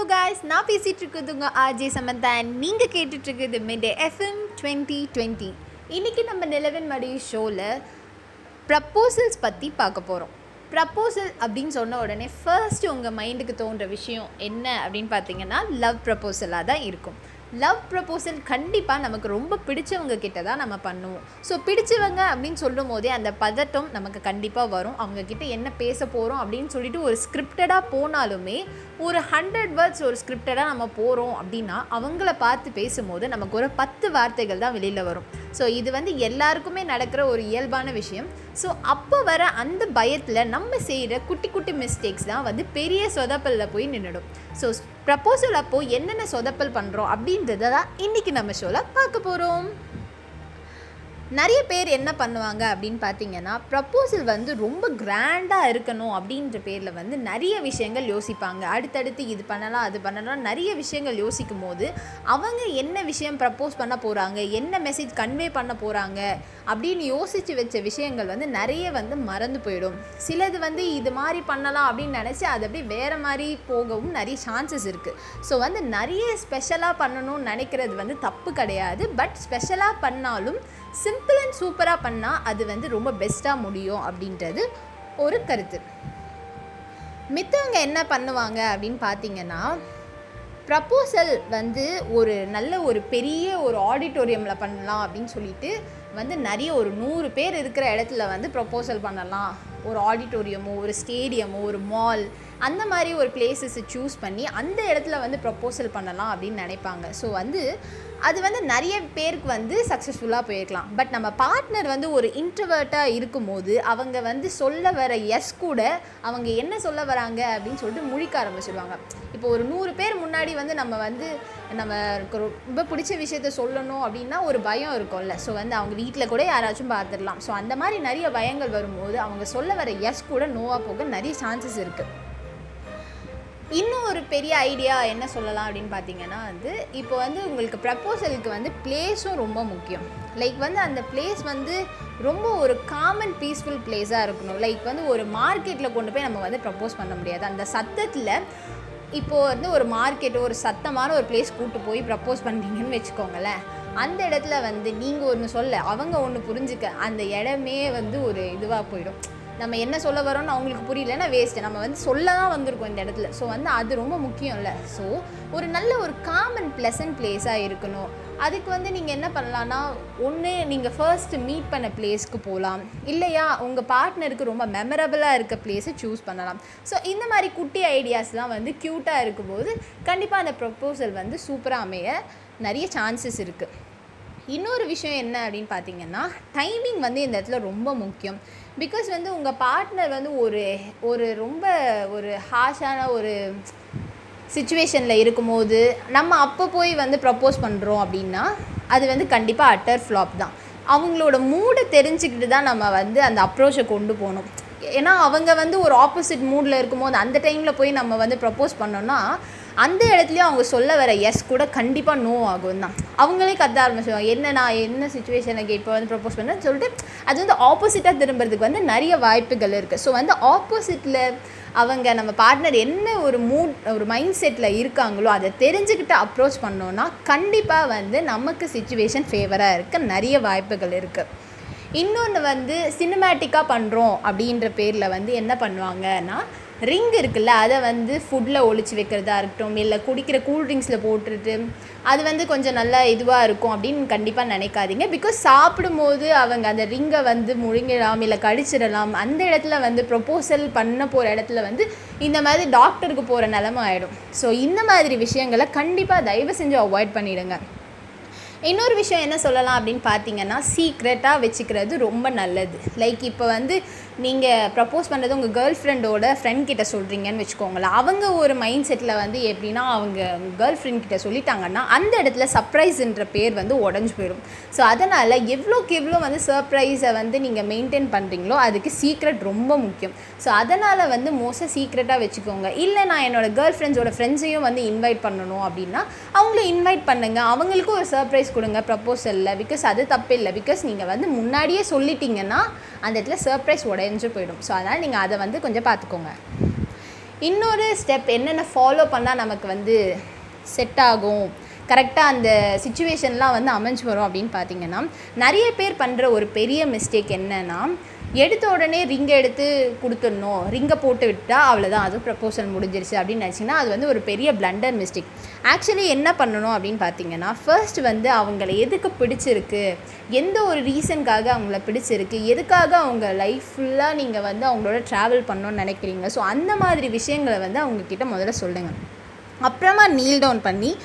Hello guys நான் பேசிகிட்டு இருக்கிறது உங்கள் ஆர்ஜே சமந்தா நீங்கள் கேட்டுட்ருக்குது மெடே எஃப்எம் டுவெண்ட்டி டுவெண்ட்டி இன்றைக்கி நம்ம நிலவன் மடி ஷோவில் ப்ரப்போசல்ஸ் பற்றி பார்க்க போகிறோம் ப்ரப்போசல் அப்படின்னு சொன்ன உடனே ஃபர்ஸ்ட் உங்கள் மைண்டுக்கு தோன்ற விஷயம் என்ன அப்படின்னு பார்த்தீங்கன்னா லவ் ப்ரப்போசலாக தான் இருக்கும். லவ் ப்ரப்போசல் கண்டிப்பாக நமக்கு ரொம்ப பிடிச்சவங்க கிட்ட தான் நம்ம பண்ணுவோம். ஸோ பிடிச்சவங்க அப்படின்னு சொல்லும் போதே அந்த பதட்டம் நமக்கு கண்டிப்பாக வரும். அவங்கக்கிட்ட என்ன பேச போகிறோம் அப்படின்னு சொல்லிட்டு ஒரு ஸ்கிரிப்டடாக போனாலுமே ஒரு ஹண்ட்ரட் வேர்ட்ஸ் ஒரு ஸ்கிரிப்டடாக நம்ம போகிறோம் அப்படின்னா அவங்கள பார்த்து பேசும்போது நமக்கு ஒரு பத்து வார்த்தைகள் தான் வெளியில் வரும். ஸோ இது வந்து எல்லாருக்குமே நடக்கிற ஒரு இயல்பான விஷயம். ஸோ அப்போ வர அந்த பயத்தில் நம்ம செய்கிற குட்டி குட்டி மிஸ்டேக்ஸ் தான் வந்து பெரிய சொதப்பலில் போய் நின்றுடும் ஸோ ப்ரப்போசல் அப்போது என்னென்ன சொதப்பல் பண்ணுறோம் அப்படின்றத தான் இன்றைக்கி நம்ம ஷோவில் பார்க்க போகிறோம் நிறைய பேர் என்ன பண்ணுவாங்க அப்படின்னு பார்த்தீங்கன்னா ப்ரப்போசல் வந்து ரொம்ப கிராண்டாக இருக்கணும் அப்படின்ற பேரில் வந்து நிறைய விஷயங்கள் யோசிப்பாங்க. அடுத்தடுத்து இது பண்ணலாம் அது பண்ணலாம் நிறைய விஷயங்கள் யோசிக்கும் போது அவங்க என்ன விஷயம் ப்ரப்போஸ் பண்ண போகிறாங்க என்ன மெசேஜ் கன்வே பண்ண போகிறாங்க அப்படின்னு யோசித்து வச்ச விஷயங்கள் வந்து நிறைய வந்து மறந்து போயிடும். சிலது வந்து இது மாதிரி பண்ணலாம் அப்படின்னு நினச்சி அது அப்படியே வேறு மாதிரி போகவும் நிறைய சான்சஸ் இருக்குது ஸோ வந்து நிறைய ஸ்பெஷலாக பண்ணணும்னு நினைக்கிறது வந்து தப்பு கிடையாது. பட் ஸ்பெஷலாக பண்ணாலும் சிம்பிள் அண்ட் சூப்பராக பண்ணால் அது வந்து ரொம்ப பெஸ்ட்டாக முடியும் அப்படின்றது ஒரு கருத்து. மித்தவங்க என்ன பண்ணுவாங்க அப்படின்னு பார்த்தீங்கன்னா ப்ரப்போசல் வந்து ஒரு நல்ல ஒரு பெரிய ஒரு ஆடிட்டோரியமில் பண்ணலாம் அப்படின்னு சொல்லிட்டு வந்து நிறைய ஒரு நூறு பேர் இருக்கிற இடத்துல வந்து ப்ரப்போசல் பண்ணலாம். ஒரு ஆடிட்டோரியமோ ஒரு ஸ்டேடியமோ ஒரு மால் அந்த மாதிரி ஒரு பிளேசஸை சூஸ் பண்ணி அந்த இடத்துல வந்து ப்ரப்போசல் பண்ணலாம் அப்படின்னு நினைப்பாங்க. ஸோ வந்து அது வந்து நிறைய பேருக்கு வந்து சக்ஸஸ்ஃபுல்லாக போயிருக்கலாம். பட் நம்ம பார்ட்னர் வந்து ஒரு இன்ட்ரவர்ட்டாக இருக்கும்போது அவங்க வந்து சொல்ல வர எஸ் கூட அவங்க என்ன சொல்ல வராங்க அப்படின்னு சொல்லிட்டு முழிக்க ஆரம்பிச்சிடுவாங்க இப்போ ஒரு நூறு பேர் முன்னாடி வந்து நம்ம வந்து நம்ம ரொம்ப பிடிச்ச விஷயத்த சொல்லணும் அப்படின்னா ஒரு பயம் இருக்கும்ல. ஸோ வந்து அவங்க வீட்டில் கூட யாராச்சும் பார்த்துடலாம் ஸோ அந்த மாதிரி நிறைய பயங்கள் வரும்போது அவங்க சொல்ல வர எஸ் கூட நோவாக போக நிறைய சான்சஸ் இருக்குது இன்னும் ஒரு பெரிய ஐடியா என்ன சொல்லலாம் அப்படின்னு பார்த்தீங்கன்னா வந்து இப்போ வந்து உங்களுக்கு ப்ரப்போசலுக்கு வந்து பிளேஸும் ரொம்ப முக்கியம். லைக் வந்து அந்த பிளேஸ் வந்து ரொம்ப ஒரு காமன் பீஸ்ஃபுல் பிளேஸாக இருக்கணும். லைக் வந்து ஒரு மார்க்கெட்டில் கொண்டு போய் நம்ம வந்து ப்ரப்போஸ் பண்ண முடியாது. அந்த சத்தத்தில் இப்போது வந்து ஒரு மார்க்கெட்டு ஒரு சத்தமான ஒரு பிளேஸ் கூட்டு போய் ப்ரப்போஸ் பண்ணுறீங்கன்னு வச்சுக்கோங்களேன். அந்த இடத்துல வந்து நீங்கள் ஒன்று சொல்ல அவங்க ஒன்று புரிஞ்சுக்க அந்த இடமே வந்து ஒரு இதுவாக போயிடும். நம்ம என்ன சொல்ல வரோம்னு அவங்களுக்கு புரியலன்னா வேஸ்ட்டு நம்ம வந்து சொல்ல தான் வந்திருக்கோம் இந்த இடத்துல. ஸோ வந்து அது ரொம்ப முக்கியம் இல்லை ஸோ ஒரு நல்ல ஒரு காமன் ப்ளசன்ட் பிளேஸாக இருக்கணும். அதுக்கு வந்து நீங்கள் என்ன பண்ணலான்னா ஒன்று நீங்கள் ஃபர்ஸ்ட் மீட் பண்ண பிளேஸ்க்கு போகலாம் இல்லையா உங்கள் பார்ட்னருக்கு ரொம்ப மெமரபிளாக இருக்க பிளேஸை சூஸ் பண்ணலாம். ஸோ இந்த மாதிரி குட்டி ஐடியாஸ்லாம் வந்து க்யூட்டாக இருக்கும்போது கண்டிப்பாக அந்த ப்ரப்போசல் வந்து சூப்பராக அமைய நிறைய சான்சஸ் இருக்குது இன்னொரு விஷயம் என்ன அப்படின்னு பார்த்தீங்கன்னா டைமிங் வந்து இந்த இடத்துல ரொம்ப முக்கியம். பிகாஸ் வந்து உங்கள் பார்ட்னர் வந்து ஒரு ஒரு ரொம்ப ஒரு ஹாஷான ஒரு சுச்சுவேஷனில் இருக்கும்போது நம்ம அப்போ போய் வந்து ப்ரப்போஸ் பண்ணுறோம் அப்படின்னா அது வந்து கண்டிப்பாக அட்டர் ஃப்ளாப் தான். அவங்களோட மூடை தெரிஞ்சுக்கிட்டு தான் நம்ம வந்து அந்த அப்ரோச்சை கொண்டு போகணும். ஏன்னா அவங்க வந்து ஒரு ஆப்போசிட் மூடில் இருக்கும்போது அந்த டைமில் போய் நம்ம வந்து ப்ரப்போஸ் பண்ணோன்னா அந்த இடத்துலையும் அவங்க சொல்ல வர எஸ் கூட கண்டிப்பாக நோ ஆகும் தான். அவங்களே கத்த ஆரம்பிச்சுவாங்க என்ன நான் என்ன சுச்சுவேஷனுக்கு இப்போ வந்து ப்ரப்போஸ் பண்ணேன்னு சொல்லிட்டு அது வந்து ஆப்போசிட்டாக திரும்புறதுக்கு வந்து நிறைய வாய்ப்புகள் இருக்குது ஸோ வந்து ஆப்போசிட்டில் அவங்க நம்ம பார்ட்னர் என்ன ஒரு மூட் ஒரு மைண்ட் செட்டில் இருக்காங்களோ அதை தெரிஞ்சுக்கிட்டு அப்ரோச் பண்ணோன்னா கண்டிப்பாக வந்து நமக்கு சுச்சுவேஷன் ஃபேவராக இருக்க நிறைய வாய்ப்புகள் இருக்குது இன்னொன்று வந்து சினிமேட்டிக்காக பண்ணுறோம் அப்படின்ற பேரில் வந்து என்ன பண்ணுவாங்கன்னா ரிங் இருக்குல்ல அதை வந்து ஃபுட்டில் ஒழிச்சு வைக்கிறதா இருக்கட்டும் இல்லை குடிக்கிற கூல்ட்ரிங்க்ஸில் போட்டுட்டு அது வந்து கொஞ்சம் நல்லா இதுவாக இருக்கும் அப்படின்னு கண்டிப்பாக நினைக்காதீங்க. பிகாஸ் சாப்பிடும்போது அவங்க அந்த ரிங்கை வந்து முழுங்கிடலாம் இல்லை கடிச்சிடலாம் அந்த இடத்துல வந்து ப்ரொப்போசல் பண்ண போகிற இடத்துல வந்து இந்த மாதிரி டாக்டருக்கு போகிற நிலமை ஆகிடும் ஸோ இந்த மாதிரி விஷயங்களை கண்டிப்பாக தயவு செஞ்சு அவாய்ட் பண்ணிவிடுங்க இன்னொரு விஷயம் என்ன சொல்லலாம் அப்படின்னு பார்த்தீங்கன்னா சீக்ரெட்டாக வச்சுக்கிறது ரொம்ப நல்லது. லைக் இப்போ வந்து நீங்கள் ப்ரப்போஸ் பண்ணுறது உங்கள் கேர்ள் ஃப்ரெண்டோட ஃப்ரெண்ட் கிட்ட சொல்கிறீங்கன்னு வச்சுக்கோங்களேன். அவங்க ஒரு மைண்ட் செட்டில் வந்து எப்படின்னா அவங்க கேர்ள் ஃப்ரெண்ட் கிட்ட சொல்லிட்டாங்கன்னா அந்த இடத்துல சர்ப்ரைஸுன்ற பேர் வந்து உடஞ்சி போயிடும். ஸோ அதனால் எவ்வளோக்கு எவ்வளோ வந்து சர்ப்ரைஸை வந்து நீங்கள் மெயின்டைன் பண்ணுறீங்களோ அதுக்கு சீக்ரெட் ரொம்ப முக்கியம். ஸோ அதனால் வந்து மோஸ்ட்டாக சீக்ரெட்டாக வச்சுக்கோங்க. இல்லை நான் என்னோடய கேர்ள் ஃப்ரெண்ட்ஸோட ஃப்ரெண்ட்ஸையும் வந்து இன்வைட் பண்ணணும் அப்படின்னா அவங்கள இன்வைட் பண்ணுங்கள் அவங்களுக்கும் ஒரு சர்ப்ரைஸ் கொடுங்க ப்ரப்போசலில் பிகாஸ் அது தப்பு இல்லை பிகாஸ் நீங்கள் வந்து முன்னாடியே சொல்லிட்டீங்கன்னா அந்த இடத்துல சர்ப்ரைஸ் உடைஞ்சு போயிடும். ஸோ அதனால் நீங்கள் அதை வந்து கொஞ்சம் பார்த்துக்கோங்க. இன்னொரு ஸ்டெப் என்னென்ன ஃபாலோ பண்ணால் நமக்கு வந்து செட் ஆகும்? கரெக்டாக அந்த சுச்சுவேஷன்லாம் வந்து அமைஞ்சு வரும் அப்படின்னு பார்த்தீங்கன்னா நிறைய பேர் பண்ணுற ஒரு பெரிய மிஸ்டேக் என்னன்னா எடுத்த உடனே ரிங்கை எடுத்து கொடுத்துடணும். ரிங்கை போட்டு விட்டால் அவ்வளோதான் அது ப்ரப்போசல் முடிஞ்சிருச்சு அப்படின்னு நினச்சிங்கன்னா அது வந்து ஒரு பெரிய பிளண்டர் மிஸ்டேக் ஆக்சுவலி என்ன பண்ணணும் அப்படின்னு பார்த்தீங்கன்னா ஃபர்ஸ்ட் வந்து அவங்கள எதுக்கு பிடிச்சிருக்கு? எந்த ஒரு ரீசனுக்காக அவங்கள பிடிச்சிருக்கு? எதுக்காக அவங்க லைஃப் ஃபுல்லாக நீங்கள் வந்து அவங்களோட ட்ராவல் பண்ணணும்னு நினைக்கிறீங்க? ஸோ அந்த மாதிரி விஷயங்களை வந்து அவங்கக்கிட்ட முதல்ல சொல்லுங்கள் அப்புறமா நீல் டவுன் பண்ணி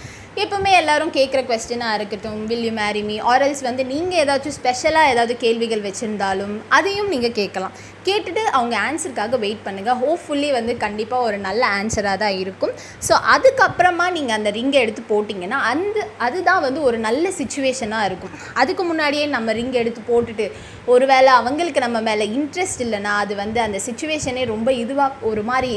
எப்பவுமே எல்லாரும் கேட்குற கொஸ்டினாக இருக்கட்டும் வில் யூ மேரி மீ ஆரல்ஸ் வந்து நீங்கள் ஏதாச்சும் ஸ்பெஷலாக ஏதாவது கேள்விகள் வச்சுருந்தாலும் அதையும் நீங்கள் கேட்கலாம். கேட்டுட்டு அவங்க ஆன்சருக்காக வெயிட் பண்ணுங்கள் ஹோப்ஃபுல்லி வந்து கண்டிப்பாக ஒரு நல்ல ஆன்சராக தான் இருக்கும். ஸோ அதுக்கப்புறமா நீங்கள் அந்த ரிங்கை எடுத்து போட்டிங்கன்னா அந்த அதுதான் வந்து ஒரு நல்ல சுச்சுவேஷனாக இருக்கும். அதுக்கு முன்னாடியே நம்ம ரிங் எடுத்து போட்டுட்டு ஒருவேளை அவங்களுக்கு நம்ம மேலே இன்ட்ரெஸ்ட் இல்லைன்னா அது வந்து அந்த சுச்சுவேஷனே ரொம்ப இதுவாக ஒரு மாதிரி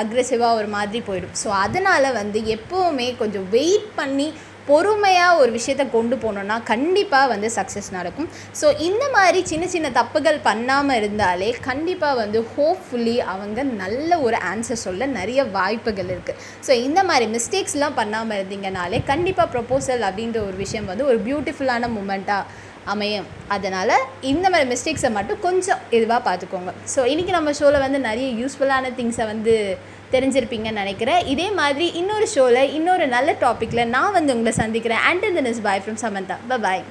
அக்ரெசிவாக ஒரு மாதிரி போயிடும். ஸோ அதனால் வந்து எப்போவுமே கொஞ்சம் வெயிட் பண்ணி பொறுமையாக ஒரு விஷயத்தை கொண்டு போனோன்னா கண்டிப்பாக வந்து சக்ஸஸ் நடக்கும். ஸோ இந்த மாதிரி சின்ன சின்ன தப்புகள் பண்ணாமல் இருந்தாலே கண்டிப்பாக வந்து ஹோப்ஃபுல்லி அவங்க நல்ல ஒரு ஆன்சர் சொல்ல நிறைய வாய்ப்புகள் இருக்குது ஸோ இந்த மாதிரி மிஸ்டேக்ஸ்லாம் பண்ணாமல் இருந்தீங்கனாலே கண்டிப்பாக ப்ரொப்போசல் அப்படின்ற ஒரு விஷயம் வந்து ஒரு பியூட்டிஃபுல்லான மூமெண்ட்டாக அமையும். அதனால் இந்த மாதிரி மிஸ்டேக்ஸை மட்டும் கொஞ்சம் இதுவாக பார்த்துக்கோங்க. ஸோ இன்றைக்கி நம்ம ஷோவில் வந்து நிறைய யூஸ்ஃபுல்லான திங்ஸை வந்து தெரிஞ்சிருப்பீங்கன்னு நினைக்கிறேன். இதே மாதிரி இன்னொரு ஷோவில் இன்னொரு நல்ல டாப்பிக்கில் நான் வந்து உங்களை சந்திக்கிறேன். And then is bye from Samantha bye